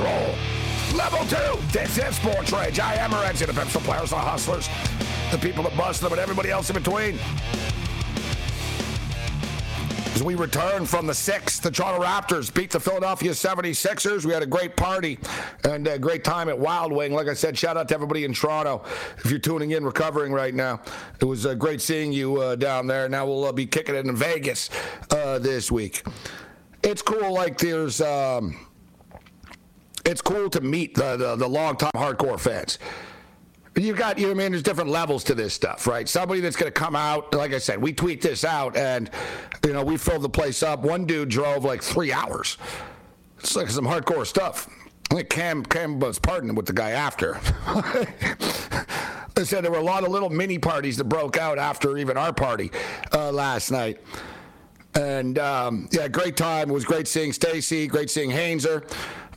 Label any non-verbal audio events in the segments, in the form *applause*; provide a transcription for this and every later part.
Let's. Level two. This is Sports Rage. I am Morency, the pencil players, the hustlers, the people that bust them, and everybody else in between. As we return from the sixth, the Toronto Raptors beat the Philadelphia 76ers. We had a great party and a great time at Wild Wing. Like I said, shout out to everybody in Toronto. If you're tuning in, recovering right now, it was uh, great seeing you uh, down there. Now we'll uh, be kicking it in Vegas uh, this week. It's cool. Like there's. Um, it's cool to meet the, the, the long-time hardcore fans. You've got, you know, I mean, there's different levels to this stuff, right? Somebody that's going to come out, like I said, we tweet this out, and you know, we filled the place up. One dude drove like three hours. It's like some hardcore stuff. I think Cam Cam was partying with the guy after. *laughs* I said there were a lot of little mini parties that broke out after even our party uh, last night. And um, yeah, great time. It was great seeing Stacy, great seeing Hainzer.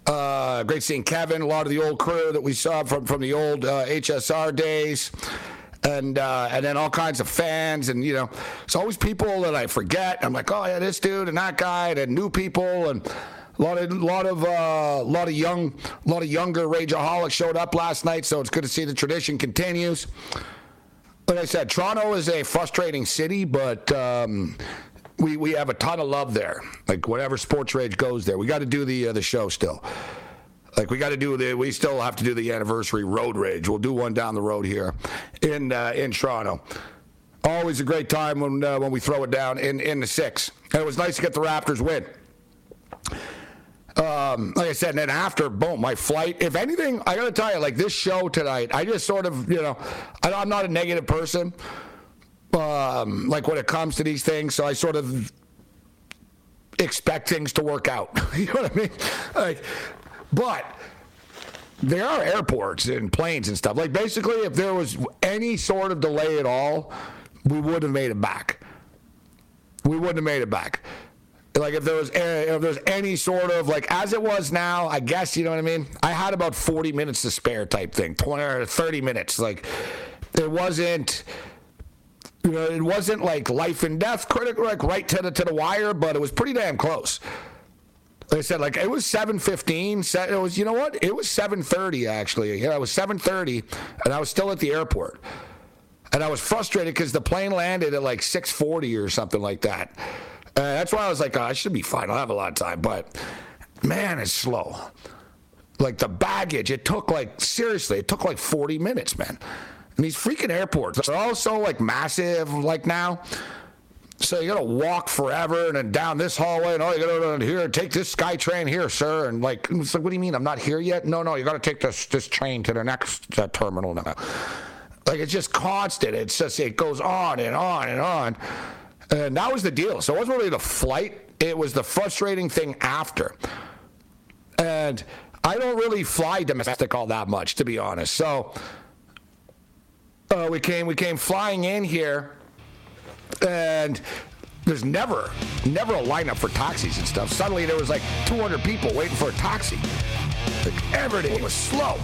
Uh, great seeing Kevin, a lot of the old crew that we saw from, from the old uh, HSR days. And uh, and then all kinds of fans, and you know, it's always people that I forget. I'm like, oh yeah, this dude and that guy, and new people, and a lot of lot of uh, lot of young, lot of younger rageaholics showed up last night. So it's good to see the tradition continues. Like I said, Toronto is a frustrating city, but um, we, we have a ton of love there. Like whatever sports rage goes there, we got to do the uh, the show still. Like we got to do the we still have to do the anniversary road rage. We'll do one down the road here in uh, in Toronto. Always a great time when uh, when we throw it down in in the six. And it was nice to get the Raptors win. Um, like I said, and then after, boom, my flight. If anything, I got to tell you, like this show tonight, I just sort of, you know, I, I'm not a negative person um, like when it comes to these things. So I sort of expect things to work out. *laughs* you know what I mean? Like, but there are airports and planes and stuff. Like basically, if there was any sort of delay at all, we would have made it back. We wouldn't have made it back. Like if there was if there's any sort of like as it was now, I guess you know what I mean. I had about 40 minutes to spare type thing, 20 or 30 minutes. Like it wasn't you know, it wasn't like life and death critical, like right to the to the wire, but it was pretty damn close. Like I said, like it was seven fifteen. It was, you know what? It was seven thirty actually. Yeah, it was seven thirty, and I was still at the airport, and I was frustrated because the plane landed at like six forty or something like that. Uh, that's why I was like, oh, I should be fine. I'll have a lot of time, but man, it's slow. Like the baggage, it took like seriously, it took like forty minutes, man. And these freaking airports are all so like massive like now. So you gotta walk forever and then down this hallway and oh you gotta here take this SkyTrain here, sir. And like it's like what do you mean I'm not here yet? No, no, you gotta take this this train to the next uh, terminal now. Like it's just constant. It's just it goes on and on and on. And that was the deal. So it wasn't really the flight. It was the frustrating thing after. And I don't really fly domestic all that much, to be honest. So uh, we came we came flying in here, and there's never never a lineup for taxis and stuff. Suddenly there was like 200 people waiting for a taxi. Like everything was slow.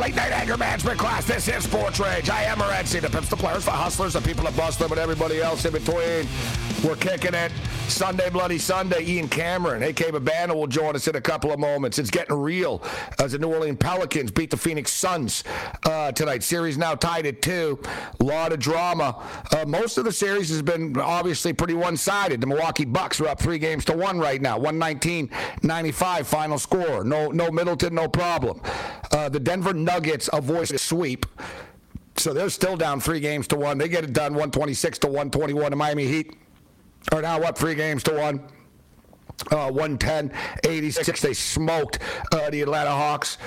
Late night anger management class. This is Sports Rage. I am Morency, the pimps, the players, the hustlers, the people that bust them, and everybody else in between. We're kicking it. Sunday, Bloody Sunday. Ian Cameron, AK Babano, will join us in a couple of moments. It's getting real as the New Orleans Pelicans beat the Phoenix Suns uh, tonight. Series now tied at two. A lot of drama. Uh, most of the series has been obviously pretty one sided. The Milwaukee Bucks are up three games to one right now. 119 95 final score. No, no Middleton, no problem. Uh, the Denver Nuggets avoid a sweep. So they're still down three games to one. They get it done 126 to 121. The Miami Heat are now up three games to one. Uh, 110 86. They smoked uh, the Atlanta Hawks.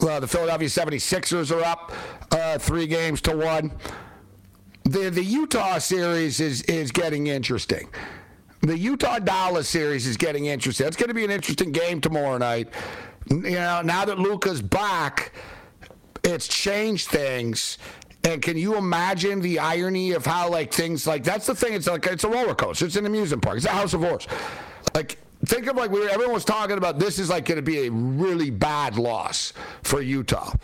Uh, the Philadelphia 76ers are up uh, three games to one. The, the Utah series is, is getting interesting. The Utah Dallas series is getting interesting. It's going to be an interesting game tomorrow night. You know, now that Luka's back, it's changed things. And can you imagine the irony of how like things like that's the thing? It's like it's a roller coaster. It's an amusement park. It's a House of Horrors. Like think of like we everyone was talking about. This is like going to be a really bad loss for Utah.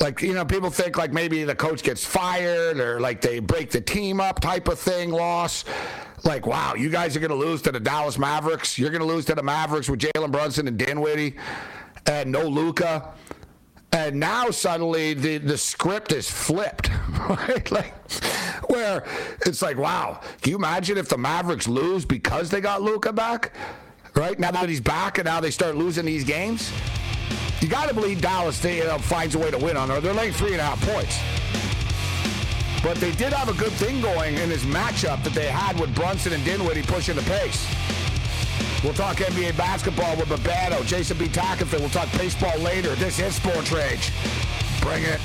Like you know, people think like maybe the coach gets fired or like they break the team up type of thing. Loss. Like wow, you guys are going to lose to the Dallas Mavericks. You're going to lose to the Mavericks with Jalen Brunson and Dinwiddie, and no Luka. And now suddenly the, the script is flipped, *laughs* right? Like, where it's like, wow, can you imagine if the Mavericks lose because they got Luka back? Right? Now that he's back and now they start losing these games? You got to believe Dallas they, you know, finds a way to win on her. They're laying three and a half points. But they did have a good thing going in this matchup that they had with Brunson and Dinwiddie pushing the pace. We'll talk NBA basketball with Babano, Jason B. Tackenfield. We'll talk baseball later. This is Sports Rage. Bring it.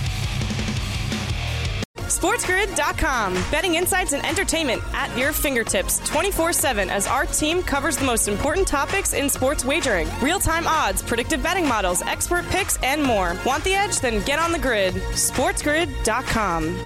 SportsGrid.com. Betting insights and entertainment at your fingertips 24 7 as our team covers the most important topics in sports wagering real time odds, predictive betting models, expert picks, and more. Want the edge? Then get on the grid. SportsGrid.com.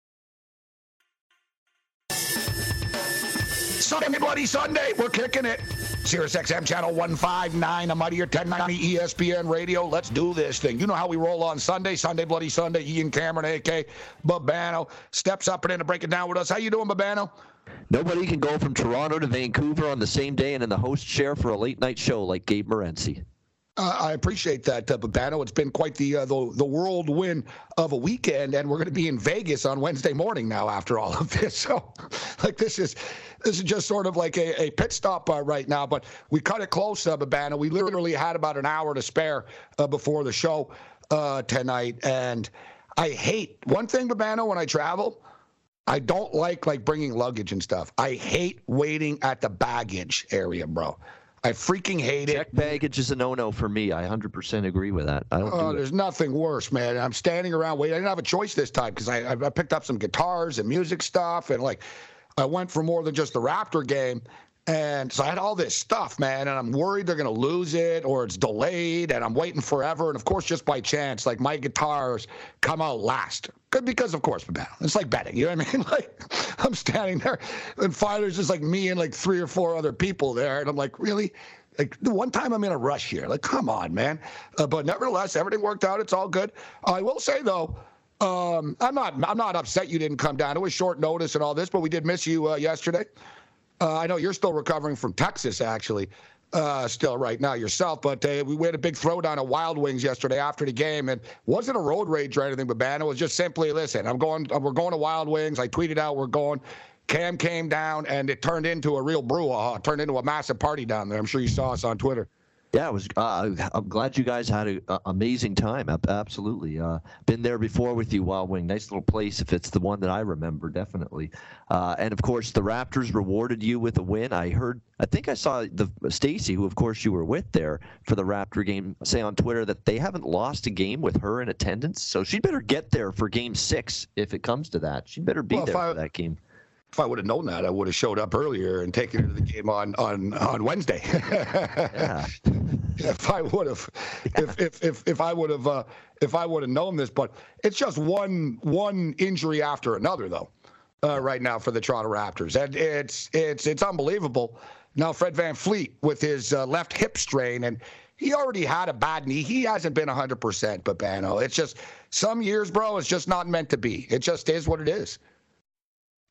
Sunday, Bloody Sunday. We're kicking it. Sirius XM channel 159, a mightier 1090 ESPN radio. Let's do this thing. You know how we roll on Sunday, Sunday, Bloody Sunday. Ian Cameron, AK Babano, steps up and in to break it down with us. How you doing, Babano? Nobody can go from Toronto to Vancouver on the same day and in the host chair for a late night show like Gabe Morency. Uh, I appreciate that, uh, Babano. It's been quite the, uh, the the whirlwind of a weekend, and we're going to be in Vegas on Wednesday morning now. After all of this, *laughs* so like this is this is just sort of like a, a pit stop uh, right now. But we cut it close, uh, Babano. We literally had about an hour to spare uh, before the show uh, tonight, and I hate one thing, Babano, when I travel. I don't like like bringing luggage and stuff. I hate waiting at the baggage area, bro. I freaking hate Check it. Check baggage is a no-no for me. I 100% agree with that. I don't Oh, do there's it. nothing worse, man. I'm standing around waiting. I didn't have a choice this time because I, I picked up some guitars and music stuff, and like I went for more than just the Raptor game. And so I had all this stuff, man, and I'm worried they're going to lose it or it's delayed, and I'm waiting forever. And of course, just by chance, like my guitars come out last. Good because, of course, It's like betting, you know what I mean? *laughs* Like I'm standing there, and there's just like me and like three or four other people there, and I'm like, really? Like the one time I'm in a rush here. Like, come on, man. Uh, but nevertheless, everything worked out. It's all good. I will say though, um, I'm not I'm not upset you didn't come down. It was short notice and all this, but we did miss you uh, yesterday. Uh, I know you're still recovering from Texas, actually, uh, still right now yourself. But uh, we had a big throwdown at Wild Wings yesterday after the game, and wasn't a road rage or anything, but man, it was just simply, listen, I'm going, we're going to Wild Wings. I tweeted out, we're going. Cam came down, and it turned into a real brouhaha. Turned into a massive party down there. I'm sure you saw us on Twitter. Yeah, it was. Uh, I'm glad you guys had an amazing time. Absolutely. Uh, been there before with you, Wild Wing. Nice little place. If it's the one that I remember, definitely. Uh, and of course, the Raptors rewarded you with a win. I heard. I think I saw the Stacy, who of course you were with there for the Raptor game, say on Twitter that they haven't lost a game with her in attendance. So she'd better get there for Game Six if it comes to that. She'd better be Well, there I- for that game. If I would have known that, I would have showed up earlier and taken her to the game on on on Wednesday. *laughs* Yeah. if I would have, if, if if if I would have, uh, if I would have known this, but it's just one one injury after another, though, uh, right now for the Toronto Raptors, and it's it's it's unbelievable. Now Fred VanVleet with his uh, left hip strain, and he already had a bad knee. He hasn't been 100%, but Bano, it's just some years, bro, it's just not meant to be. It just is what it is.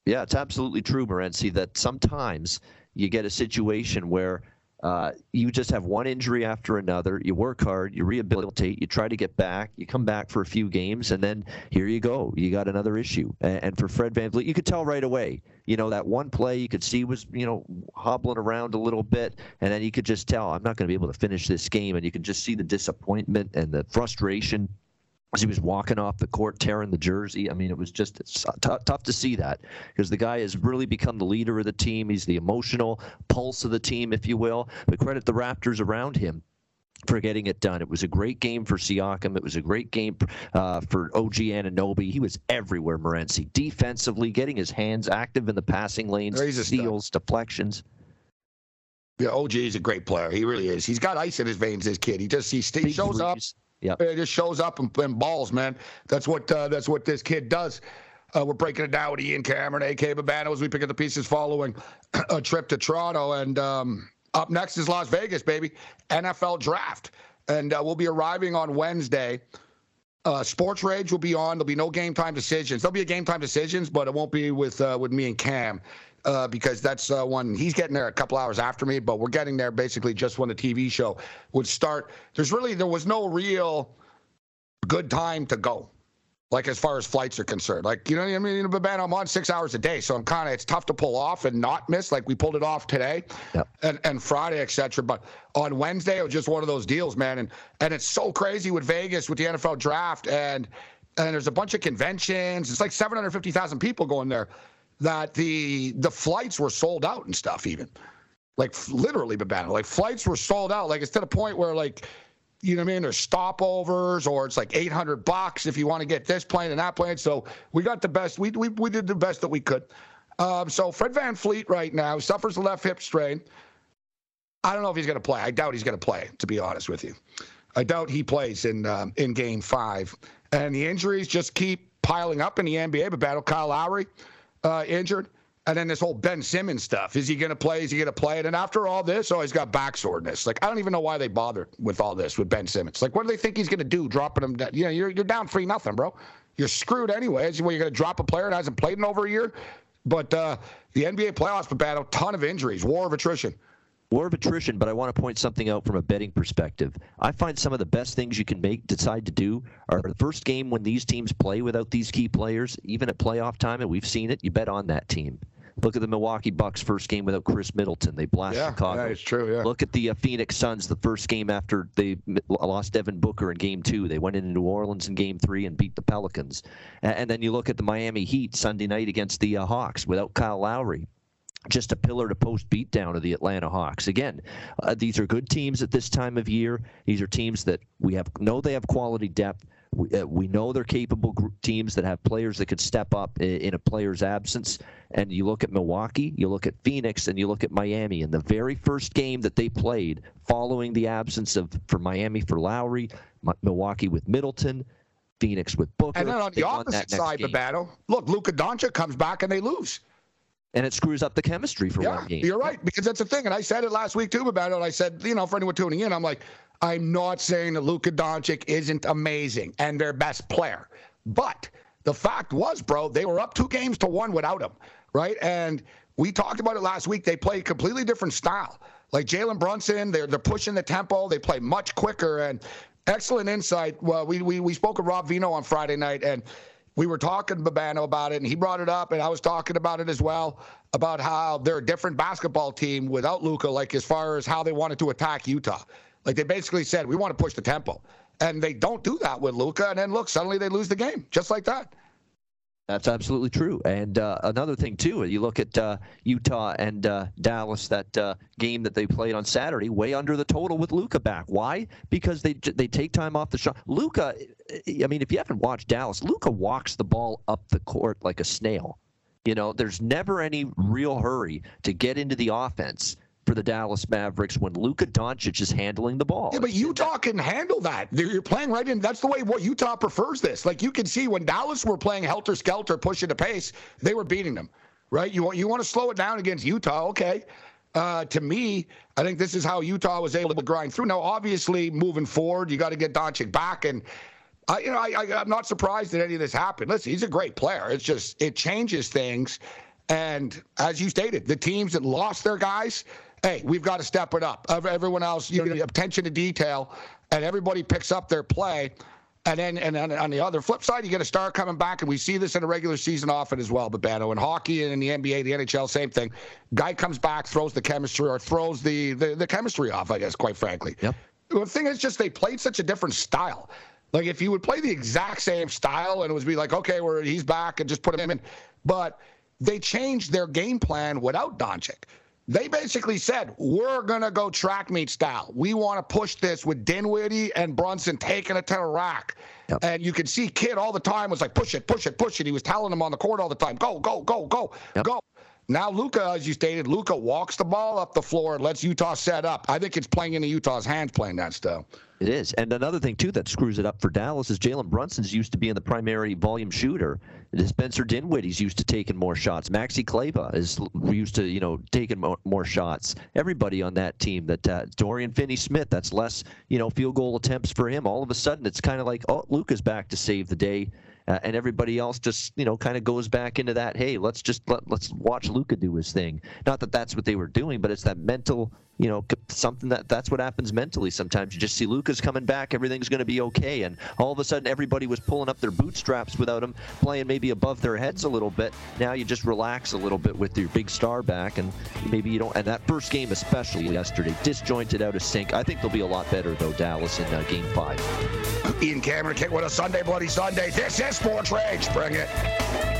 Yeah, it's absolutely true, Morency, that sometimes you get a situation where uh, you just have one injury after another. You work hard, you rehabilitate, you try to get back, you come back for a few games, and then here you go. You got another issue. And, for Fred VanVleet, you could tell right away. You know, that one play you could see was, you know, hobbling around a little bit, and then you could just tell, I'm not going to be able to finish this game. And you could just see the disappointment and the frustration as he was walking off the court tearing the jersey. I mean, it was just it's t- tough to see that because the guy has really become the leader of the team. He's the emotional pulse of the team, if you will. But credit the Raptors around him for getting it done. It was a great game for Siakam. It was a great game uh, for OG Anunoby. He was everywhere, Morency. Defensively, getting his hands active in the passing lanes, He's a stud. steals, deflections. Yeah, OG is a great player. He really is. He's got ice in his veins. This kid. He just he, he shows up. Yep. It just shows up and, and balls, man. That's what uh, that's what this kid does. Uh, we're breaking it down with Ian Cameron, AK Babano, as we pick up the pieces following *clears throat* a trip to Toronto. And um, up next is Las Vegas, baby. NFL draft. And uh, we'll be arriving on Wednesday. Uh, Sports Rage will be on. There'll be no game time decisions. There'll be a game time decisions, but it won't be with uh, with me and Cam uh, because that's uh, when he's getting there a couple hours after me. But we're getting there basically just when the TV show would start. There's really there was no real good time to go. Like as far as flights are concerned, like you know, what I mean, but man, I'm on six hours a day, so I'm kind of it's tough to pull off and not miss. Like we pulled it off today, Yep. and and Friday, etc. But on Wednesday, it was just one of those deals, man. And and it's so crazy with Vegas with the NFL draft, and and there's a bunch of conventions. It's like 750,000 people going there. That the the flights were sold out and stuff, even like literally, Babano. Like flights were sold out. Like it's to the point where like you know what I mean? There's stopovers, or it's like 800 bucks if you want to get this plane and that plane. So we got the best. We we, we did the best that we could. Um, so Fred VanVleet right now suffers a left hip strain. I don't know if he's going to play. I doubt he's going to play, to be honest with you. I doubt he plays in um, in Game Five. And the injuries just keep piling up in the NBA. But battle Kyle Lowry uh, injured. And then this whole Ben Simmons stuff. Is he going to play? Is he going to play? it? And after all this, oh, he's got back soreness. Like, I don't even know why they bothered with all this with Ben Simmons. Like, what do they think he's going to do? Dropping him down? You know, you're, you're down 3 nothing, bro. You're screwed anyways. Well, you're going to drop a player that hasn't played in over a year? But uh, the NBA playoffs, have but battle, ton of injuries, war of attrition. War of attrition, but I want to point something out from a betting perspective. I find some of the best things you can make decide to do are the first game when these teams play without these key players, even at playoff time, and we've seen it. You bet on that team. Look at the Milwaukee Bucks first game without Khris Middleton. They blast yeah, Chicago. Yeah, it's true. Yeah. Look at the uh, Phoenix Suns the first game after they lost Devin Booker in Game Two. They went into New Orleans in Game Three and beat the Pelicans. And, and then you look at the Miami Heat Sunday night against the uh, Hawks without Kyle Lowry just a pillar to post beatdown of the Atlanta Hawks. Again, uh, these are good teams at this time of year. These are teams that we have know they have quality depth. We, uh, we know they're capable teams that have players that could step up in, in, a player's absence. And you look at Milwaukee, you look at Phoenix, and you look at Miami. In the very first game that they played, following the absence of for Miami for Lowry, M- Milwaukee with Middleton, Phoenix with Booker. And then on the opposite side of the battle, look, Luka Doncic comes back and they lose and it screws up the chemistry for yeah, one game. You're right, because that's the thing. And I said it last week too about it. I said, you know, for anyone tuning in, I'm like, I'm not saying that Luka Doncic isn't amazing and their best player. But the fact was, bro, they were up two games to one without him, right? And we talked about it last week. They play a completely different style. Like Jalen Brunson, they're they're pushing the tempo. They play much quicker and excellent insight. Well, we we we spoke with Rob Vino on Friday night and we were talking to Babano about it, and he brought it up, and I was talking about it as well about how they're a different basketball team without Luka, like as far as how they wanted to attack Utah. Like they basically said, we want to push the tempo, and they don't do that with Luka, and then look, suddenly they lose the game just like that. That's absolutely true. And uh, another thing too, you look at uh, Utah and uh, Dallas, that uh, game that they played on Saturday, way under the total with Luka back. Why? Because they they take time off the shot. Luka, I mean, if you haven't watched Dallas, Luka walks the ball up the court like a snail. You know, there's never any real hurry to get into the offense for the Dallas Mavericks when Luka Doncic is handling the ball. Yeah, but Utah can handle that. You're playing right in. That's the way what Utah prefers this. Like you can see when Dallas were playing helter skelter, pushing the pace, they were beating them. Right? You want you want to slow it down against Utah? Okay. Uh, to me, I think this is how Utah was able to grind through. Now, obviously, moving forward, you got to get Doncic back, and I, you know, I, I'm not surprised that any of this happened. Listen, he's a great player. It's just it changes things, and as you stated, the teams that lost their guys hey, we've got to step it up. Everyone else, you know, attention to detail, and everybody picks up their play. And then, and then on the other flip side, you get a star coming back, and we see this in the regular season often as well. But Babano in hockey and in the NBA, the NHL, same thing. Guy comes back, throws the chemistry or throws the the, the chemistry off. I guess, quite frankly. Yep. The thing is, just they played such a different style. Like if you would play the exact same style, and it would be like, okay, where he's back, and just put him in, but they changed their game plan without Doncic. They basically said, we're going to go track meet style. We want to push this with Dinwiddie and Brunson taking it to the rack. Yep. And you could see Kidd all the time was like, push it, push it, push it. He was telling them on the court all the time, go, go, go, go, yep. go. Now, Luka, as you stated, Luka walks the ball up the floor and lets Utah set up. I think it's playing into Utah's hands playing that style. It is. And another thing, too, that screws it up for Dallas is Jalen Brunson's used to being the primary volume shooter. Spencer Dinwiddie's used to taking more shots. Maxi Kleber is used to, you know, taking more, more shots. Everybody on that team, that uh, Dorian Finney-Smith, that's less, you know, field goal attempts for him. All of a sudden, it's kind of like, oh, Luka's back to save the day uh, and everybody else just you know kind of goes back into that. Hey, let's just let, let's watch Luka do his thing. Not that that's what they were doing, but it's that mental you know something that that's what happens mentally sometimes. You just see Luka's coming back everything's going to be okay and all of a sudden everybody was pulling up their bootstraps without him playing maybe above their heads a little bit. Now you just relax a little bit with your big star back and maybe you don't and that first game especially yesterday disjointed out of sync. I think they'll be a lot better though Dallas in uh, game 5 Ian Cameron kick with a Sunday Bloody Sunday. This is Sports Rage. Bring it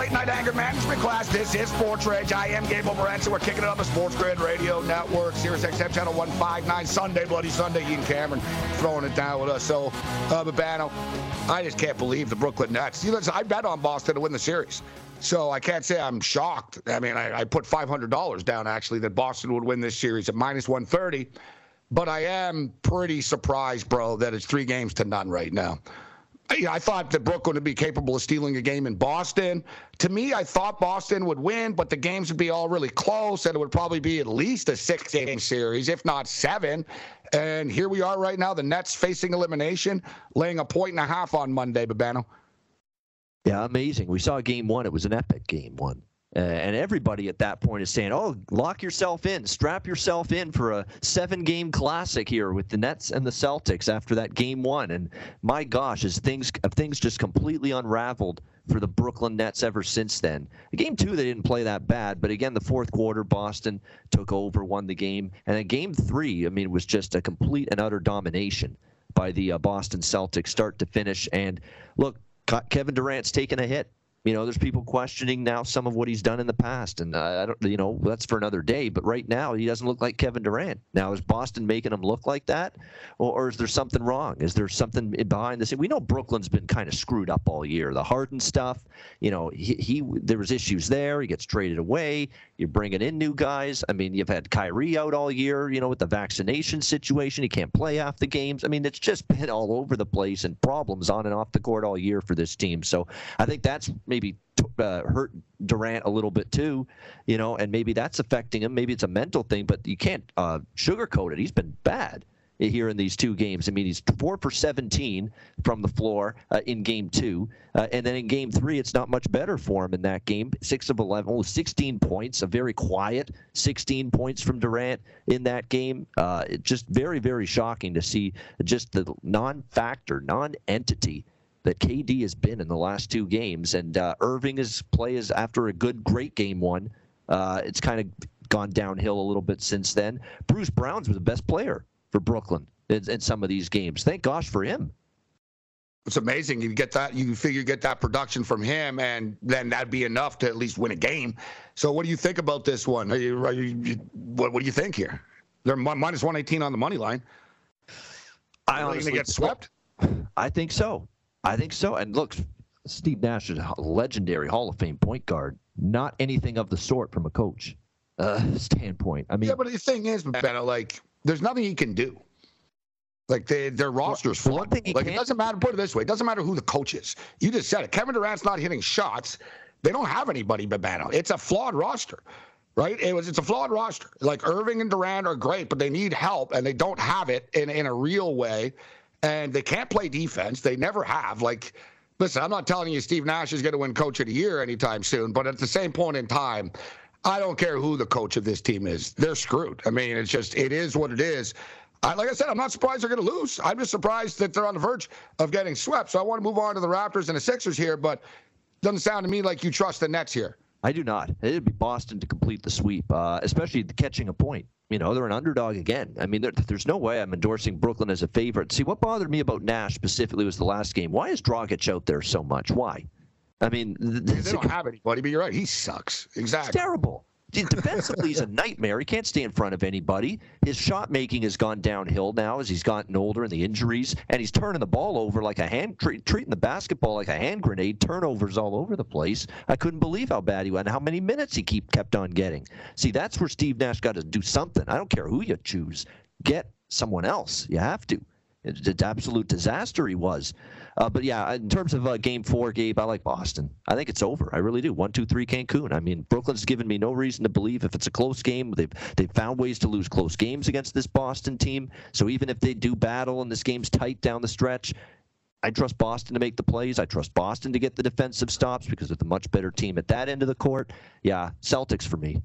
Late night anger management class. This is Sports Rage. I am Gabriel Morency. We're kicking it on the Sports Grid Radio Network, Sirius XM Channel 159, Sunday, Bloody Sunday. Ian Cameron throwing it down with us. So, uh, Babano, I just can't believe the Brooklyn Nets. See, listen, I bet on Boston to win the series. So I can't say I'm shocked. I mean, I, I put $500 down actually that Boston would win this series at minus 130. But I am pretty surprised, bro, that it's three games to none right now you know, I thought that Brooklyn would be capable of stealing a game in Boston. To me, I thought Boston would win, but the games would be all really close, and it would probably be at least a six game series, if not seven. And here we are right now, the Nets facing elimination, laying a point and a half on Monday, Babano. Yeah, amazing. We saw game one. It was an epic game one. Uh, and everybody at that point is saying, "Oh, lock yourself in, strap yourself in for a seven-game classic here with the Nets and the Celtics after that game one." And my gosh, as things things just completely unraveled for the Brooklyn Nets ever since then. Game two, they didn't play that bad, but again, the fourth quarter, Boston took over, won the game, and then game three, I mean, it was just a complete and utter domination by the uh, Boston Celtics, start to finish. And look, Kevin Durant's taken a hit. You know, there's people questioning now some of what he's done in the past, and uh, I don't, you know, that's for another day. But right now, he doesn't look like Kevin Durant. Now, is Boston making him look like that, or, or is there something wrong? Is there something behind this? We know Brooklyn's been kind of screwed up all year. The Harden stuff, you know, he, he there was issues there. He gets traded away. You're bringing in new guys. I mean, you've had Kyrie out all year. You know, with the vaccination situation, he can't play half the games. I mean, it's just been all over the place and problems on and off the court all year for this team. So I think that's maybe uh, hurt Durant a little bit too, you know, and maybe that's affecting him. Maybe it's a mental thing, but you can't uh, sugarcoat it. He's been bad here in these two games. I mean, he's four for 17 from the floor uh, in game two. Uh, and then in game three, it's not much better for him in that game. Six of 11, only 16 points, a very quiet 16 points from Durant in that game. Uh, just very, very shocking to see just the non factor, non entity that KD has been in the last two games. And uh, Irving is play is after a good, great game one. Uh, it's kind of gone downhill a little bit since then. Bruce Brown's was the best player for Brooklyn in, in, some of these games. Thank gosh for him. It's amazing. You get that, you figure get that production from him, and then that'd be enough to at least win a game. So, what do you think about this one? Are you, are you, what, what do you think here? They're minus 118 on the money line. I honestly get swept. I think so. I think so. And look, Steve Nash is a legendary Hall of Fame point guard. Not anything of the sort from a coach uh, *laughs* standpoint. I mean, yeah, but the thing is, Benno, like, there's nothing he can do. Like they, their roster's well, flawed. Like it doesn't matter. Put it this way: it doesn't matter who the coach is. You just said it. Kevin Durant's not hitting shots. They don't have anybody, but Babano. It's a flawed roster, right? It was. It's a flawed roster. Like Irving and Durant are great, but they need help, and they don't have it in in a real way and they can't play defense. They never have. Like, listen, I'm not telling you Steve Nash is going to win Coach of the Year anytime soon, but at the same point in time, I don't care who the coach of this team is. They're screwed. I mean, it's just it is what it is. I, like I said, I'm not surprised they're going to lose. I'm just surprised that they're on the verge of getting swept. So I want to move on to the Raptors and the Sixers here, but doesn't sound to me like you trust the Nets here. I do not. It'd be Boston to complete the sweep, uh, especially catching a point. You know, they're an underdog again. I mean, there, there's no way I'm endorsing Brooklyn as a favorite. See, what bothered me about Nash specifically was the last game. Why is Dragic out there so much? Why? I mean, th- they don't have anybody, but you're right. He sucks. Exactly. It's terrible. defensively, he's a *laughs* nightmare. He can't stay in front of anybody. His shot making has gone downhill now as he's gotten older and the injuries, and he's turning the ball over like a hand, treating the basketball like a hand grenade. Turnovers all over the place. I couldn't believe how bad he went, and how many minutes he keep kept on getting. See, that's where Steve Nash got to do something. I don't care who you choose, get someone else. You have to. It's an absolute disaster he was. Uh, but yeah, in terms of uh, game four, Gabe, I like Boston. I think it's over. I really do. One, two, three, Cancun. I mean, Brooklyn's given me no reason to believe if it's a close game, they've they've found ways to lose close games against this Boston team. So even if they do battle and this game's tight down the stretch, I trust Boston to make the plays. I trust Boston to get the defensive stops because they're the much better team at that end of the court. Yeah, Celtics for me.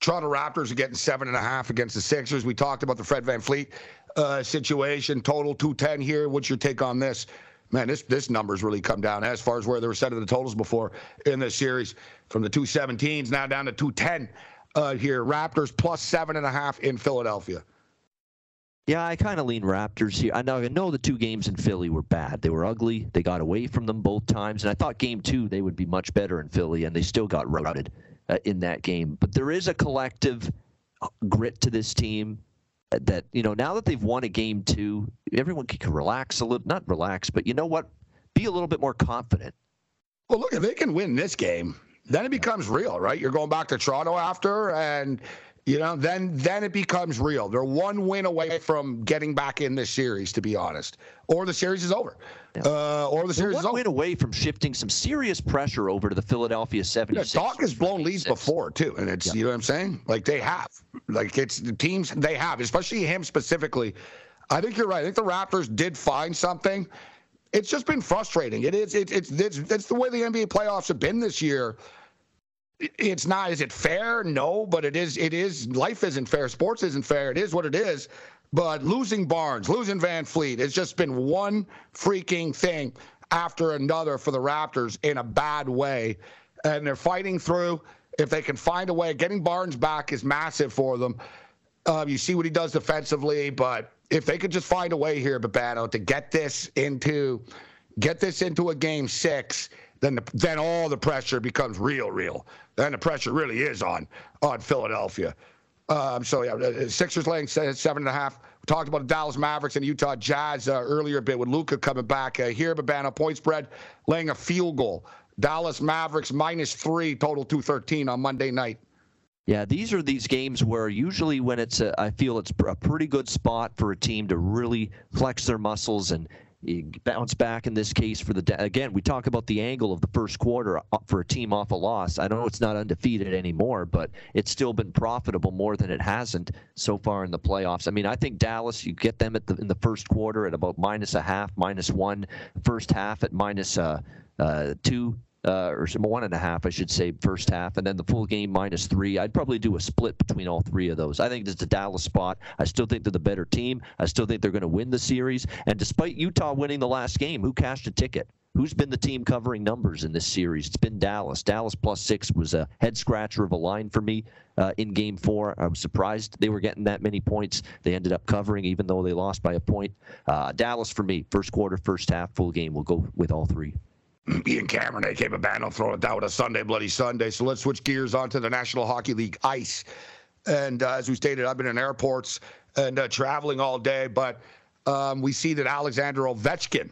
Toronto Raptors are getting seven and a half against the Sixers. We talked about the Fred VanVleet uh, situation. Total 210 here. What's your take on this? Man, this this number's really come down as far as where they were setting the totals before in this series from the 217s now down to 210 uh, here. Raptors plus seven and a half in Philadelphia. Yeah, I kind of lean Raptors here. I know, I know the two games in Philly were bad. They were ugly. They got away from them both times, and I thought game two they would be much better in Philly, and they still got routed uh, in that game. But there is a collective uh, grit to this team that you know now that they've won a game two, everyone can relax a little. Not relax, but you know what? Be a little bit more confident. Well, look, if they can win this game, then it becomes real, right? You're going back to Toronto after, and you know, then then it becomes real. They're one win away from getting back in this series, to be honest, or the series is over, uh, or the series is over. win away from shifting some serious pressure over to the Philadelphia 76ers. Yeah, Doc has blown leads before too, and it's yeah. you know what I'm saying. Like they have, like it's the teams they have, especially him specifically. I think you're right. I think the Raptors did find something. It's just been frustrating. It is. It, it's it's it's the way the NBA playoffs have been this year it's not is it fair? No but it is it is life isn't fair. Sports isn't fair. It is what it is. But losing barnes losing VanVleet it's just been one freaking thing after another for the raptors in a bad way. And they're fighting through. If they can find a way getting barnes back is massive for them. Um, you see what he does defensively but if they could just find a way here babano to get this into get this into a game six then the, then all the pressure becomes real, real. Then the pressure really is on on Philadelphia. Um, so yeah, Sixers laying seven and a half. We talked about the Dallas Mavericks and Utah Jazz uh, earlier a bit with Luka coming back uh, here. Babano point spread laying a field goal. Dallas Mavericks minus three, total two thirteen on Monday night. Yeah, these are these games where usually when it's a, I feel it's a pretty good spot for a team to really flex their muscles and bounce back in this case for the again we talk about the angle of the first quarter uh, for a team off a loss. I don't know it's not undefeated anymore but it's still been profitable more than it hasn't so far in the playoffs. I mean i think dallas you get them at the in the first quarter at about minus a half minus one first half at minus uh, uh, two uh, or one and a half, I should say, first half, and then the full game minus three. I'd probably do a split between all three of those. I think it's a Dallas spot. I still think they're the better team. I still think they're going to win the series. And despite Utah winning the last game, who cashed a ticket? Who's been the team covering numbers in this series? It's been Dallas. Dallas plus six was a head scratcher of a line for me uh, in game four. I was surprised they were getting that many points. They ended up covering, even though they lost by a point. Uh, Dallas for me, first quarter, first half, full game. We'll go with all three. *clears throat* Ian Cameron, they aka Babano, throwing it down with a Sunday Bloody Sunday. So let's switch gears onto the National Hockey League ice. And uh, as we stated, I've been in airports and uh, traveling all day, but um, we see that Alexander Ovechkin.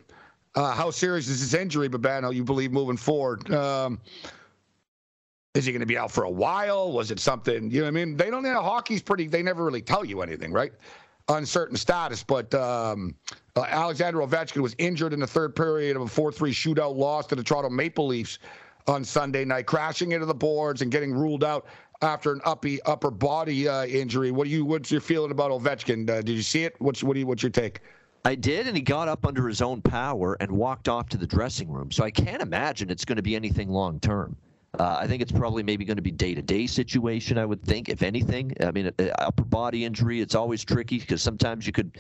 Uh, how serious is his injury, Babano? You believe moving forward? Um, is he going to be out for a while? Was it something? You know, I mean, they don't. Know, hockey's pretty. They never really tell you anything, right? Uncertain status, but um, uh, Alexander Ovechkin was injured in the third period of a 4 3 shootout loss to the Toronto Maple Leafs on Sunday night, crashing into the boards and getting ruled out after an uppy, upper body uh, injury. What you? What's your feeling about Ovechkin? Uh, did you see it? What's what? Do you, what's your take? I did, and he got up under his own power and walked off to the dressing room. So I can't imagine it's going to be anything long term. Uh, I think it's probably maybe going to be day to day situation. I would think, if anything. I mean, upper body injury, it's always tricky because sometimes you could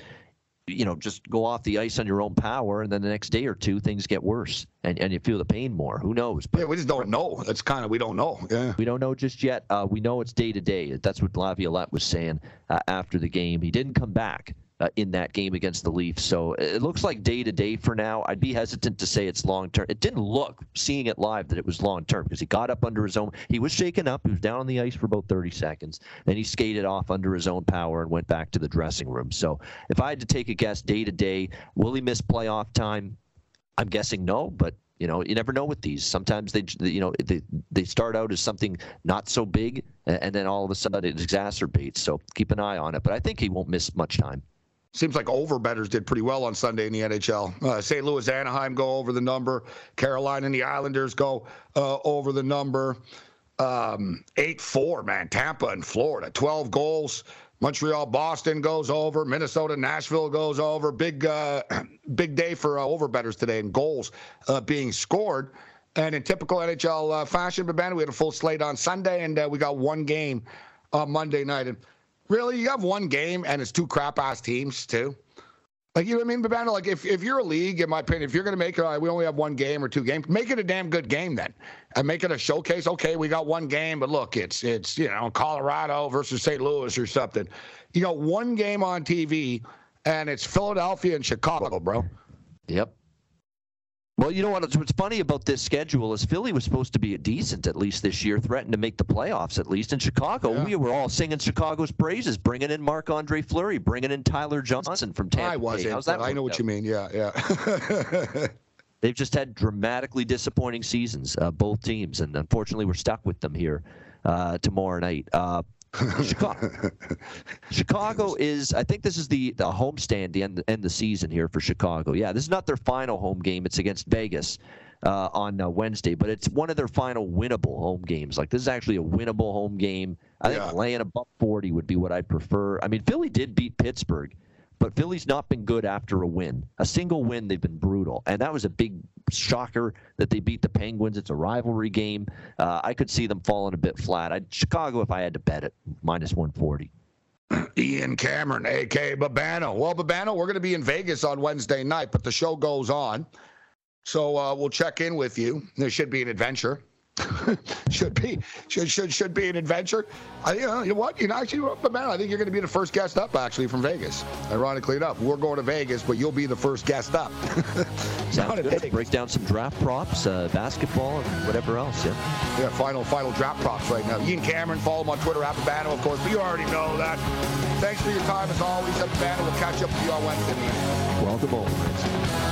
you know, just go off the ice on your own power, and then the next day or two things get worse, and, and you feel the pain more. Who knows? But yeah, we just don't know. That's kind of we don't know. Yeah, we don't know just yet. Uh, we know it's day to day. That's what Laviolette was saying uh, after the game. He didn't come back uh, in that game against the Leafs. So it looks like day to day for now. I'd be hesitant to say it's long term. It didn't look, seeing it live, that it was long term because he got up under his own. He was shaken up. He was down on the ice for about 30 seconds. Then he skated off under his own power and went back to the dressing room. So if I had to take a guess day to day, will he miss playoff time? I'm guessing no, but you know, you never know with these. Sometimes they, you know, they they start out as something not so big, and then all of a sudden it exacerbates. So keep an eye on it. But I think he won't miss much time. Seems like over betters did pretty well on Sunday in the NHL. Uh, St. Louis, Anaheim go over the number. Carolina and the Islanders go uh, over the number. Um, eight four, man. Tampa and Florida, twelve goals. Montreal, Boston goes over. Minnesota, Nashville goes over. Big, uh, *clears throat* big day for uh, overbetters today and goals uh, being scored. And in typical NHL uh, fashion, Babano, we had a full slate on Sunday, and uh, we got one game on Monday night. And really, you have one game, and it's two crap ass teams too. Like you know what I mean, Babano? Like if, if you're a league, in my opinion, if you're gonna make it, uh, we only have one game or two games, make it a damn good game then, and make it a showcase. Okay, we got one game, but look, it's it's you know Colorado versus St. Louis or something. You got one game on TV, and it's Philadelphia and Chicago, bro. Yep. Well, you know what? What's funny about this schedule is Philly was supposed to be a decent at least this year, threatened to make the playoffs at least. In Chicago, yeah. we were all singing Chicago's praises, bringing in Marc Andre Fleury, bringing in Tyler Johnson from Tampa. I wasn't. How's that? I know what out? you mean. Yeah, yeah. *laughs* They've just had dramatically disappointing seasons, uh, both teams, and unfortunately, we're stuck with them here uh, tomorrow night. Uh, Chicago. Chicago *laughs* is. I think this is the the homestand, the end, end the season here for Chicago. Yeah, this is not their final home game. It's against Vegas uh, on uh, Wednesday, but it's one of their final winnable home games. Like this is actually a winnable home game. I yeah. think laying above 40 would be what I'd prefer. I mean, Philly did beat Pittsburgh, but Philly's not been good after a win. A single win, they've been brutal, and that was a big shocker that they beat the Penguins. It's a rivalry game. Uh, I could see them falling a bit flat. I'd Chicago if I had to bet it minus 140. Ian Cameron, A.K. Babano. Well, Babano, we're going to be in Vegas on Wednesday night, but the show goes on. So uh, we'll check in with you. There should be an adventure. *laughs* should be should should should be an adventure. I, you, know, you know what? You know, actually, man, I think you're going to be the first guest up actually from Vegas. Ironically enough, we're going to Vegas, but you'll be the first guest up. *laughs* Sounds good. Break down some draft props, uh, basketball, and whatever else. Yeah. Yeah. Final final draft props right now. Ian Cameron, follow him on Twitter, at Babano, of course. But you already know that. Thanks for your time as always, at Babano. We'll catch up with you on Wednesday. Welcome home.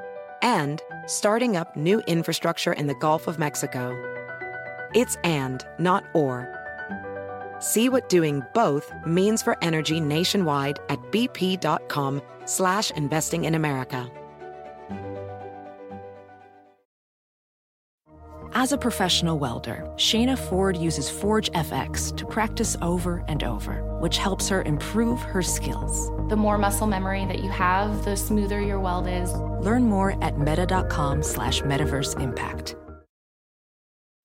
and starting up new infrastructure in the Gulf of Mexico. It's and, not or. See what doing both means for energy nationwide at bp.com slash investing in America. As a professional welder, Shayna Ford uses Forge FX to practice over and over, which helps her improve her skills. The more muscle memory that you have, the smoother your weld is. Learn more at meta.com slash metaverse impact.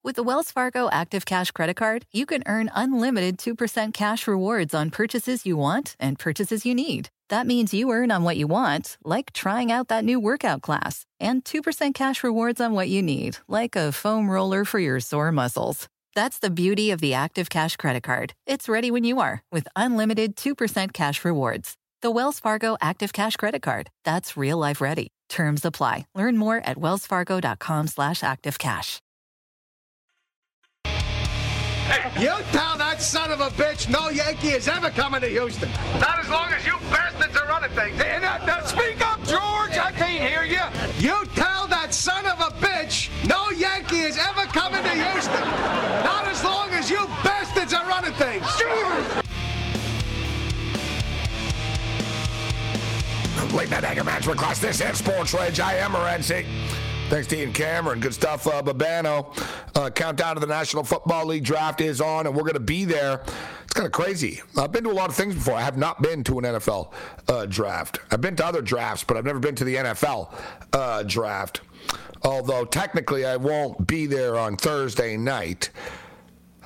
With the Wells Fargo Active Cash Credit Card, you can earn unlimited 2% cash rewards on purchases you want and purchases you need. That means you earn on what you want, like trying out that new workout class, and 2% cash rewards on what you need, like a foam roller for your sore muscles. That's the beauty of the Active Cash credit card. It's ready when you are with unlimited 2% cash rewards. The Wells Fargo Active Cash credit card. That's real life ready. Terms apply. Learn more at wellsfargo.com slash activecash. Hey, you tell that son of a bitch no Yankee is ever coming to Houston. Not as long as you bastards are running things. Hey, now, now speak up, George. I can't hear you. You tell that son of a bitch no Yankee is ever coming to Houston. Not as long as you bastards are running things. Late night anger management class. This is Sports Rage. I am Morency. Thanks to Ian Cameron. Good stuff, uh, Babano. Uh, countdown to the National Football League draft is on, and we're going to be there. It's kind of crazy. I've been to a lot of things before. I have not been to an NFL uh, draft. I've been to other drafts, but I've never been to the NFL uh, draft. Although technically, I won't be there on Thursday night.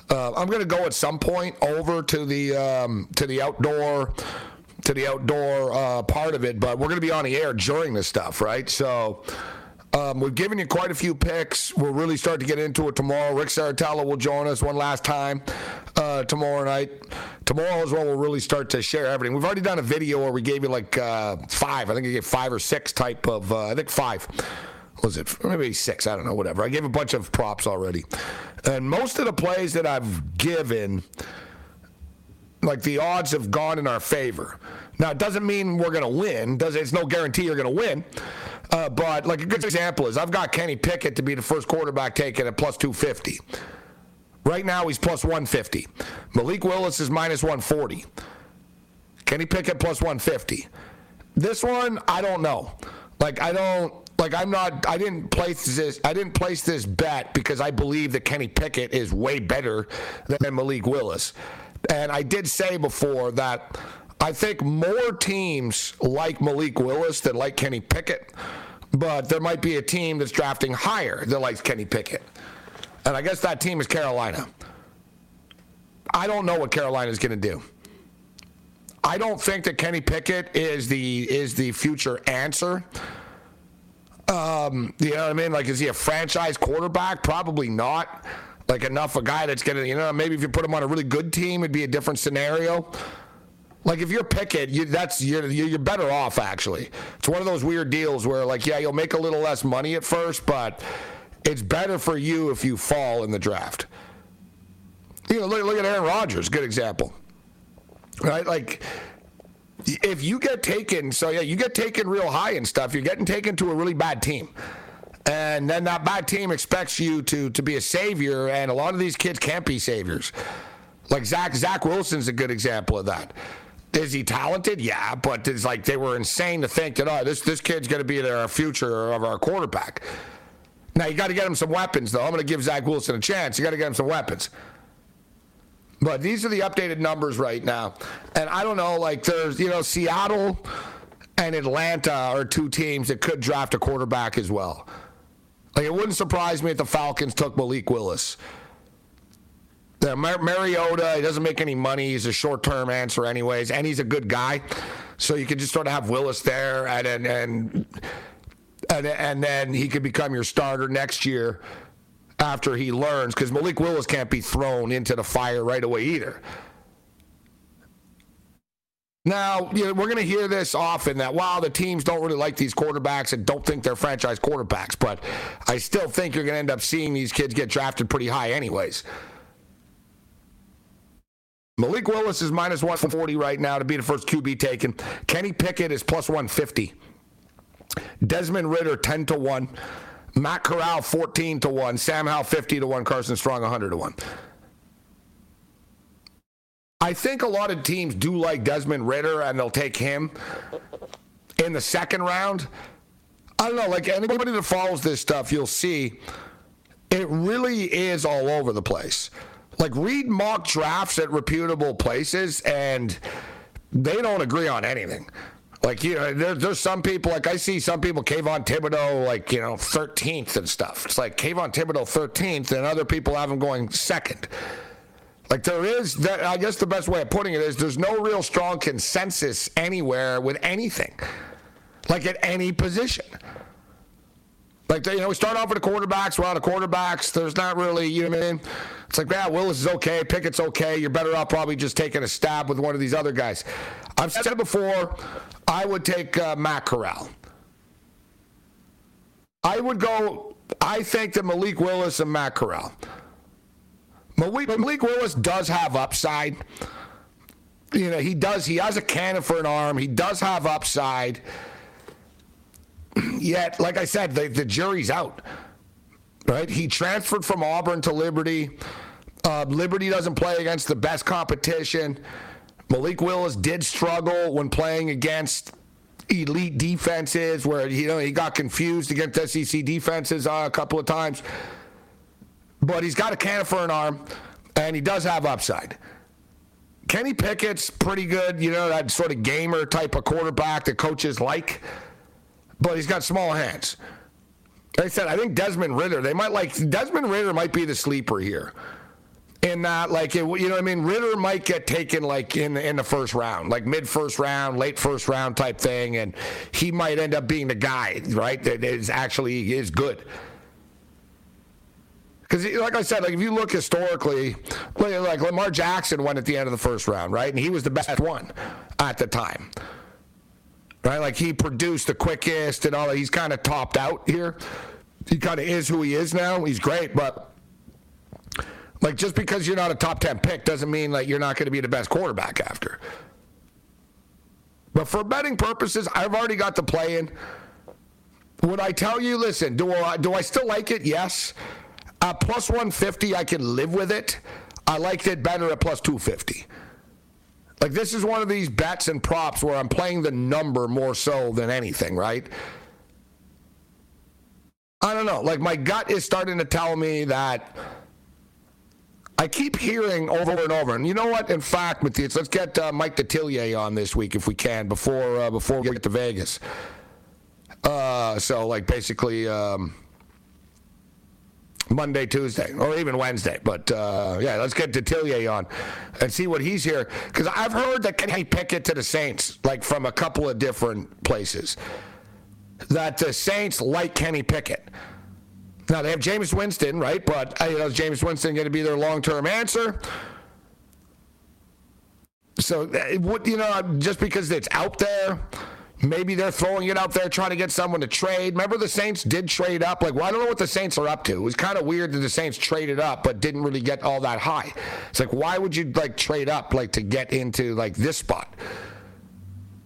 Uh, I'm going to go at some point over to the um, to the outdoor to the outdoor uh, part of it, but we're going to be on the air during this stuff, right? So. Um, we've given you quite a few picks. We'll really start to get into it tomorrow. Rick Saratella will join us one last time uh, tomorrow night. Tomorrow is when we'll really start to share everything. We've already done a video where we gave you like uh, five. I think I gave five or six type of. Uh, I think five. Was it maybe six? I don't know. Whatever. I gave a bunch of props already, and most of the plays that I've given like the odds have gone in our favor. Now, it doesn't mean we're going to win. Does it's no guarantee you're going to win. Uh, but like a good example is I've got Kenny Pickett to be the first quarterback taken at plus 250. Right now he's plus 150. Malik Willis is minus 140. Kenny Pickett plus 150. This one I don't know. Like I don't like I'm not I didn't place this I didn't place this bet because I believe that Kenny Pickett is way better than Malik Willis. And I did say before that I think more teams like Malik Willis than like Kenny Pickett, but there might be a team that's drafting higher that likes Kenny Pickett. And I guess that team is Carolina. I don't know what Carolina is going to do. I don't think that Kenny Pickett is the is the future answer. Um, you know what I mean? Like, is he a franchise quarterback? Probably not. Like enough a guy that's gonna, you know, maybe if you put him on a really good team, it'd be a different scenario. Like if you're Pickett, you, that's you're you're better off actually. It's one of those weird deals where like yeah, you'll make a little less money at first, but it's better for you if you fall in the draft. You know, look, look at Aaron Rodgers, good example. Right? Like if you get taken, so yeah, you get taken real high and stuff, you're getting taken to a really bad team. And then that bad team expects you to to be a savior, and a lot of these kids can't be saviors. Like Zach Zach Wilson's a good example of that. Is he talented? Yeah, but it's like they were insane to think that oh this this kid's going to be the future of our quarterback. Now you got to get him some weapons though. I'm going to give Zach Wilson a chance. You got to get him some weapons. But these are the updated numbers right now, and I don't know. Like there's you know Seattle and Atlanta are two teams that could draft a quarterback as well. Like it wouldn't surprise me if the Falcons took Malik Willis. The Mar- Mariota, he doesn't make any money. He's a short-term answer, anyways, and he's a good guy. So you could just sort of have Willis there, and and and and, and then he could become your starter next year after he learns, because Malik Willis can't be thrown into the fire right away either. Now, you know, we're going to hear this often that, wow, the teams don't really like these quarterbacks and don't think they're franchise quarterbacks. But I still think you're going to end up seeing these kids get drafted pretty high, anyways. Malik Willis is minus 140 right now to be the first QB taken. Kenny Pickett is plus 150. Desmond Ridder, 10 to 1. Matt Corral 14 to 1. Sam Howell 50 to 1. Carson Strong 100 to 1. I think a lot of teams do like Desmond Ridder and they'll take him in the second round. I don't know, like anybody that follows this stuff, you'll see it really is all over the place. Like read mock drafts at reputable places and they don't agree on anything. Like you know, there, there's some people like I see some people Kayvon Thibodeaux like you know 13th and stuff. It's like Kayvon Thibodeaux 13th, and other people have him going second. Like there is, that, I guess the best way of putting it is there's no real strong consensus anywhere with anything, like at any position. Like you know, we start off with the quarterbacks. We're out of quarterbacks. There's not really, you know what I mean? It's like, yeah, Willis is okay, Pickett's okay. You're better off probably just taking a stab with one of these other guys. I've said before, I would take uh, Matt Corral. I would go. I think that Malik Willis and Matt Corral. Malik, Malik Willis does have upside. You know, he does. He has a cannon for an arm. He does have upside. Yet, like I said, the, the jury's out. Right? He transferred from Auburn to Liberty. Uh, Liberty doesn't play against the best competition. Malik Willis did struggle when playing against elite defenses where you know he got confused against SEC defenses uh, a couple of times. But he's got a cannon for an arm, and he does have upside. Kenny Pickett's pretty good, you know, that sort of gamer type of quarterback that coaches like, but he's got small hands. Like I said, I think Desmond Ridder, they might like, Desmond Ridder might be the sleeper here. In that, like, it, you know what I mean? Ridder might get taken, like, in, in the first round, like mid first round, late first round type thing, and he might end up being the guy, right, that is actually is good. Because, like I said, like if you look historically, like Lamar Jackson went at the end of the first round, right? And he was the best one at the time, right? Like he produced the quickest and all that. He's kind of topped out here. He kind of is who he is now. He's great, but like just because you're not a top 10 pick doesn't mean like you're not going to be the best quarterback after. But for betting purposes, I've already got the play in. Would I tell you, listen, do I, do I still like it? Yes. Plus 150, I can live with it. I liked it better at plus 250. Like, this is one of these bets and props where I'm playing the number more so than anything, right? I don't know. Like, my gut is starting to tell me that I keep hearing over and over. And you know what? In fact, Matthias, let's get uh, Mike Detillier on this week if we can before uh, before we get to Vegas. Uh, so, like, basically. Um, Monday, Tuesday, or even Wednesday. But uh, yeah, let's get Detillier on and see what he's here. Because I've heard that Kenny Pickett to the Saints, like from a couple of different places, that the Saints like Kenny Pickett. Now they have Jameis Winston, right? But you know, is Jameis Winston going to be their long-term answer? So, uh, you know, just because it's out there Maybe they're throwing it out there trying to get someone to trade. Remember the Saints did trade up? Like, well, I don't know what the Saints are up to. It was kind of weird that the Saints traded up but didn't really get all that high. It's like, why would you like trade up like to get into like this spot?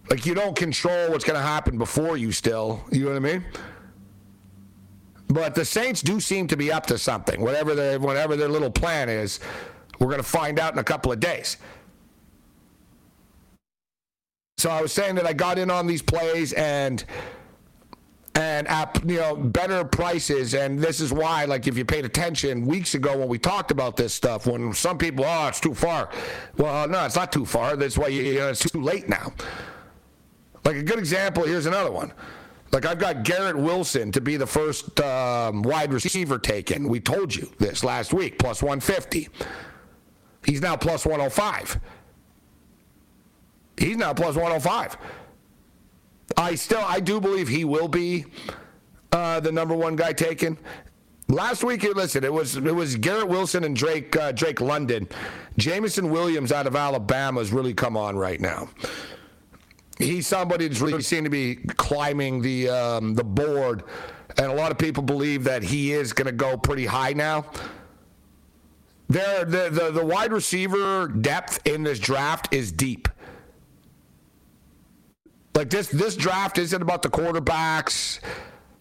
Like you don't control what's going to happen before you still. You know what I mean? But the Saints do seem to be up to something. Whatever their whatever their little plan is, we're going to find out in a couple of days. So I was saying that I got in on these plays and and at you know better prices. And this is why like if you paid attention weeks ago when we talked about this stuff when some people oh it's too far. Well no it's not too far. That's why you, you know, it's too late now. Like a good example here's another one. Like I've got Garrett Wilson to be the first um, wide receiver taken. We told you this last week plus 150 he's now plus 105 he's now plus 105. I still, I do believe he will be uh, the number one guy taken. Last week, you listen, it was it was Garrett Wilson and Drake uh, Drake London. Jameson Williams out of Alabama has really come on right now. He's somebody that's really seemed to be climbing the um, the board, and a lot of people believe that he is going to go pretty high now. There, the, the the wide receiver depth in this draft is deep. Like this this draft isn't about the quarterbacks.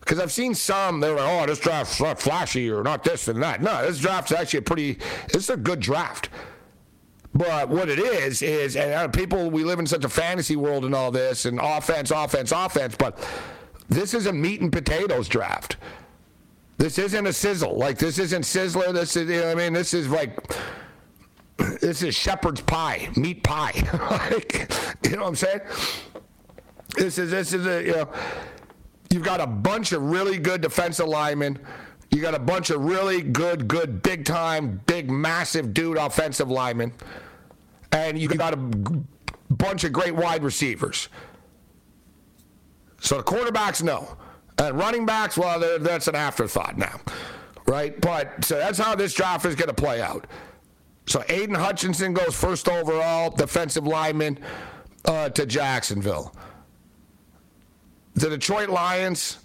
Because I've seen some, they're like, oh, this draft's not flashy or not this and that. No, this draft's actually a pretty, it's a good draft. But what it is, is, and uh, people, we live in such a fantasy world and all this, and offense, offense, offense, but this is a meat and potatoes draft. This isn't a sizzle. Like, this isn't Sizzler. This is, you know I mean? This is like, this is shepherd's pie, meat pie. *laughs* like, you know what I'm saying? This is this is a you know you've got a bunch of really good defensive linemen. You got a bunch of really good, good, big time, big, massive dude offensive linemen, and you got a bunch of great wide receivers. So the quarterbacks, no, and running backs, well, that's an afterthought now, right? But so that's how this draft is going to play out. So Aidan Hutchinson goes first overall, defensive lineman uh, to Jacksonville the Detroit Lions.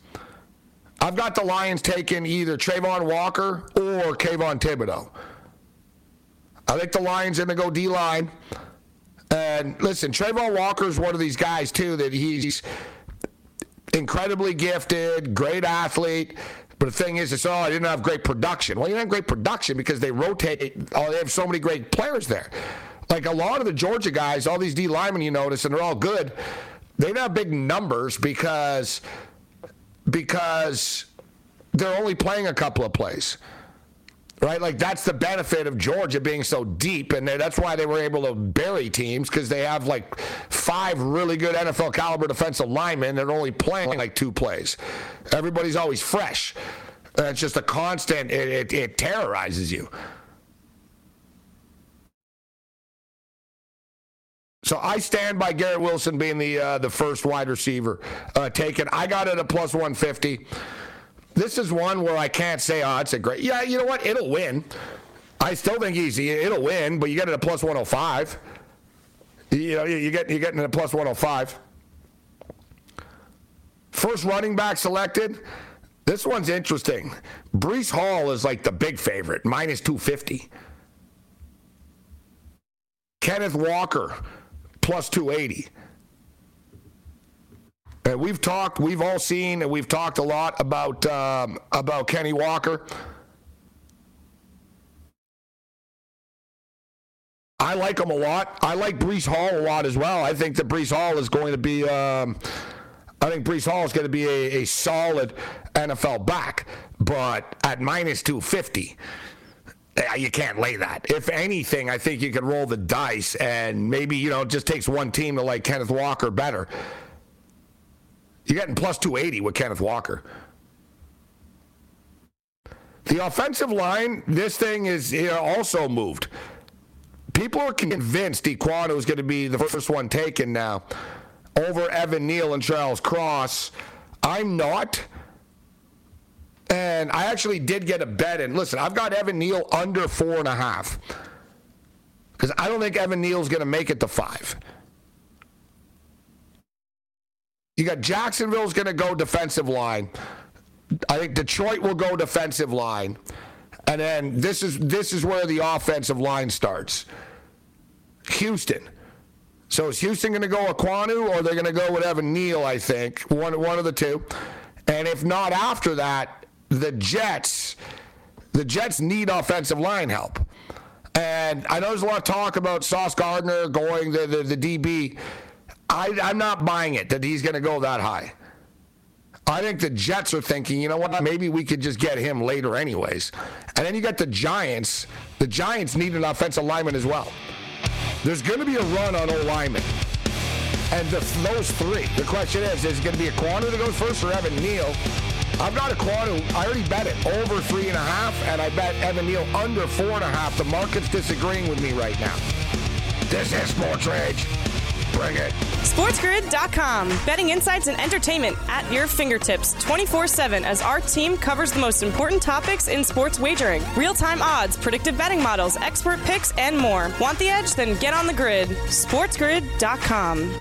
I've got the Lions taking either Travon Walker or Kayvon Thibodeaux. I think the Lions going to go D line. And listen, Travon Walker is one of these guys, too, that he's incredibly gifted, great athlete. But the thing is, it's oh, I didn't have great production. Well, you didn't have great production because they rotate. Oh, they have so many great players there. Like a lot of the Georgia guys, all these D linemen you notice, and they're all good They didn't have big numbers because because they're only playing a couple of plays. Right? Like that's the benefit of Georgia being so deep and that's why they were able to bury teams because they have like five really good NFL caliber defensive linemen that are only playing like two plays. Everybody's always fresh. It's just a constant it, it, it terrorizes you. So I stand by Garrett Wilson being the uh, the first wide receiver uh, taken. I got it at plus 150. This is one where I can't say, oh, it's a great. Yeah, you know what? It'll win. I still think he's it'll win, but you get it at plus 105. You know, you get you getting it at plus 105. First running back selected. This one's interesting. Breece Hall is like the big favorite, minus 250. Kenneth Walker, plus 280. And we've talked, we've all seen, and we've talked a lot about um, about Kenny Walker. I like him a lot. I like Breece Hall a lot as well. I think that Breece Hall is going to be. Um, I think Breece Hall is going to be a, a solid NFL back, but at minus 250 you can't lay that. If anything, I think you could roll the dice and maybe, you know, it just takes one team to like Kenneth Walker better. You're getting plus 280 with Kenneth Walker. The offensive line, this thing is you know, also moved. People are convinced Ekwonu is going to be the first one taken now over Evan Neal and Charles Cross. I'm not. And I actually did get a bet in. Listen, I've got Evan Neal under four and a half. Because I don't think Evan Neal's going to make it to five. You got Jacksonville's going to go defensive line. I think Detroit will go defensive line. And then this is this is where the offensive line starts. Houston. So is Houston going to go Ekwonu or they're going to go with Evan Neal, I think. One, one of the two. And if not after that, the Jets, the Jets need offensive line help. And I know there's a lot of talk about Sauce Gardner going the, the, the DB. I, I'm not buying it that he's going to go that high. I think the Jets are thinking, you know what, maybe we could just get him later, anyways. And then you got the Giants. The Giants need an offensive lineman as well. There's going to be a run on O lineman. And the, those three, the question is, is it going to be a corner that goes first or Evan Neal? I've got Ekwonu. I already bet it over three and a half, and I bet Evan Neal under four and a half. The market's disagreeing with me right now. This is Sports Rage. Bring it. SportsGrid.com. Betting insights and entertainment at your fingertips 24 7 as our team covers the most important topics in sports wagering real time odds, predictive betting models, expert picks, and more. Want the edge? Then get on the grid. SportsGrid.com.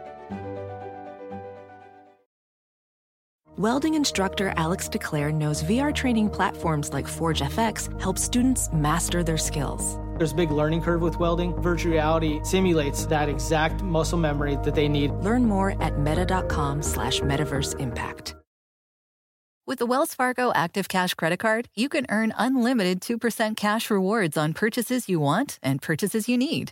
Welding instructor Alex DeClaire knows VR training platforms like Forge FX help students master their skills. There's a big learning curve with welding. Virtual reality simulates that exact muscle memory that they need. Learn more at meta.com slash metaverse impact. With the Wells Fargo Active Cash Credit Card, you can earn unlimited 2% cash rewards on purchases you want and purchases you need.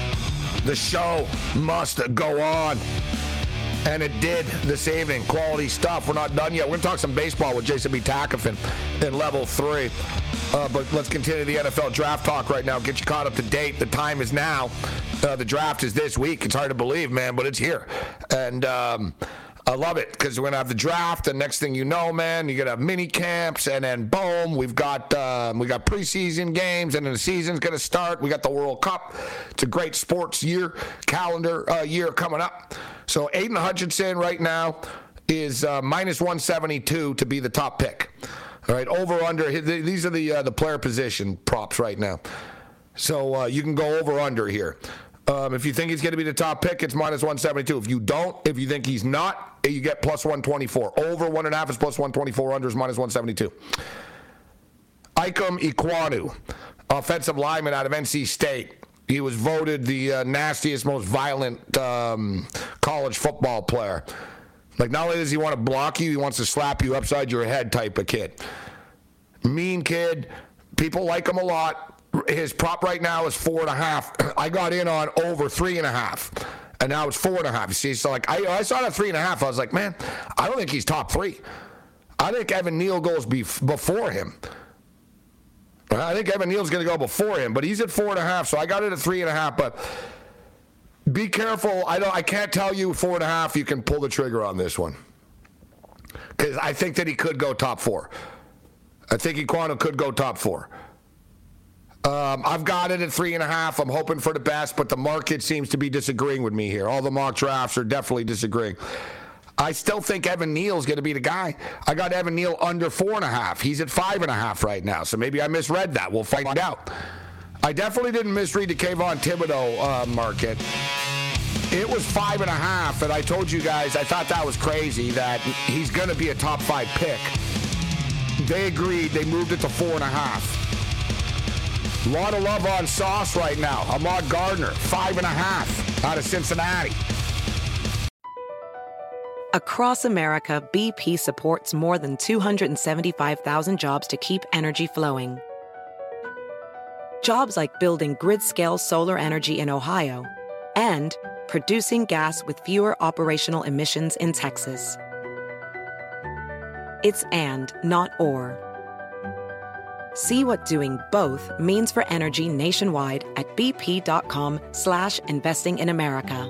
The show must go on. And it did this evening. Quality stuff. We're not done yet. We're going to talk some baseball with Jason B. Takafin in level three. Uh, but let's continue the NFL draft talk right now. Get you caught up to date. The time is now. Uh, the draft is this week. It's hard to believe, man, but it's here. And um, I love it because we're gonna have the draft, and next thing you know, man, you're gonna have mini camps, and then boom, we've got um, we got preseason games, and then the season's gonna start. We got the World Cup. It's a great sports year calendar uh, year coming up. So Aidan Hutchinson right now is uh, minus 172 to be the top pick. All right, over under. These are the uh, the player position props right now. So uh, you can go over under here. Um, if you think he's going to be the top pick, it's minus 172. If you don't, if you think he's not, you get plus 124. Over one and a half is plus 124. Under is minus 172. Ikem Ekwonu, offensive lineman out of NC State. He was voted the uh, nastiest, most violent um, college football player. Like, not only does he want to block you, he wants to slap you upside your head type of kid. Mean kid. People like him a lot his prop right now is four and a half. *clears throat* I got in on over three and a half. And now it's four and a half. You see, so like I, I saw that three and a half. I was like, man, I don't think he's top three. I think Evan Neal goes bef- before him. I think Evan Neal's going to go before him, but he's at four and a half. So I got it at three and a half. But be careful. I don't. I can't tell you four and a half. You can pull the trigger on this one because I think that he could go top four. I think Ekwonu could go top four. Um, I've got it at three and a half. I'm hoping for the best, but the market seems to be disagreeing with me here. All the mock drafts are definitely disagreeing. I still think Evan Neal's going to be the guy. I got Evan Neal under four and a half. He's at five and a half right now, so maybe I misread that. We'll find out. I definitely didn't misread the Kayvon Thibodeaux uh, market. It was five and a half, and I told you guys I thought that was crazy that he's going to be a top five pick. They agreed. They moved it to four and a half. A lot of love on Sauce right now. Ahmad Gardner, five and a half out of Cincinnati. Across America, BP supports more than 275,000 jobs to keep energy flowing. Jobs like building grid scale solar energy in Ohio and producing gas with fewer operational emissions in Texas. It's and, not or. See what doing both means for energy nationwide at bp.com slash investing in America.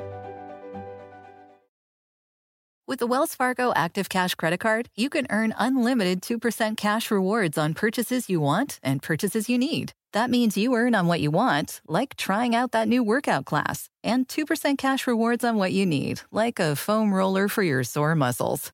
With the Wells Fargo Active Cash Credit Card, you can earn unlimited 2% cash rewards on purchases you want and purchases you need. That means you earn on what you want, like trying out that new workout class, and 2% cash rewards on what you need, like a foam roller for your sore muscles.